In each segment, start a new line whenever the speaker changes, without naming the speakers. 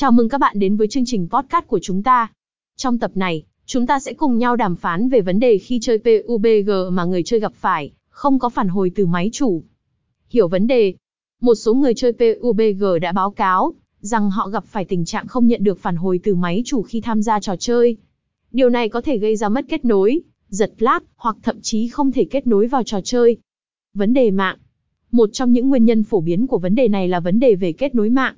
Chào mừng các bạn đến với chương trình podcast của chúng ta. Trong tập này, chúng ta sẽ cùng nhau đàm phán về vấn đề khi chơi PUBG mà người chơi gặp phải, không có phản hồi từ máy chủ. Hiểu vấn đề. Một số người chơi PUBG đã báo cáo rằng họ gặp phải tình trạng không nhận được phản hồi từ máy chủ khi tham gia trò chơi. Điều này có thể gây ra mất kết nối, giật lag, hoặc thậm chí không thể kết nối vào trò chơi. Vấn đề mạng. Một trong những nguyên nhân phổ biến của vấn đề này là vấn đề về kết nối mạng.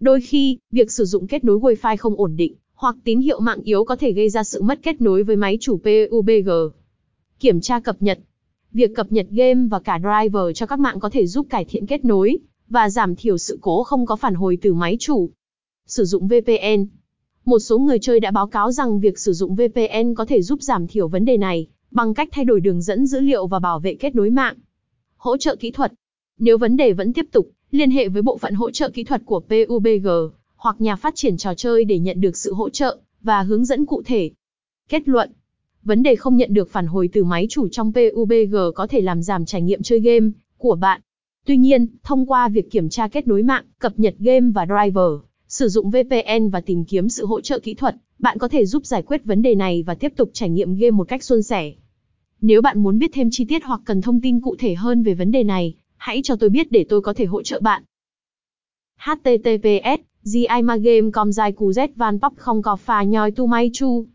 Đôi khi, việc sử dụng kết nối Wi-Fi không ổn định, hoặc tín hiệu mạng yếu có thể gây ra sự mất kết nối với máy chủ PUBG. Kiểm tra cập nhật. Việc cập nhật game và cả driver cho các mạng có thể giúp cải thiện kết nối và giảm thiểu sự cố không có phản hồi từ máy chủ. Sử dụng VPN. Một số người chơi đã báo cáo rằng việc sử dụng VPN có thể giúp giảm thiểu vấn đề này bằng cách thay đổi đường dẫn dữ liệu và bảo vệ kết nối mạng. Hỗ trợ kỹ thuật. Nếu vấn đề vẫn tiếp tục, liên hệ với bộ phận hỗ trợ kỹ thuật của PUBG hoặc nhà phát triển trò chơi để nhận được sự hỗ trợ và hướng dẫn cụ thể. Kết luận Vấn đề không nhận được phản hồi từ máy chủ trong PUBG có thể làm giảm trải nghiệm chơi game của bạn. Tuy nhiên, thông qua việc kiểm tra kết nối mạng, cập nhật game và driver, sử dụng VPN và tìm kiếm sự hỗ trợ kỹ thuật, bạn có thể giúp giải quyết vấn đề này và tiếp tục trải nghiệm game một cách suôn sẻ. Nếu bạn muốn biết thêm chi tiết hoặc cần thông tin cụ thể hơn về vấn đề này, hãy cho tôi biết để tôi có thể hỗ trợ bạn. https gimagame.com Zai cú z van pop không có phà nhoi tu mai chu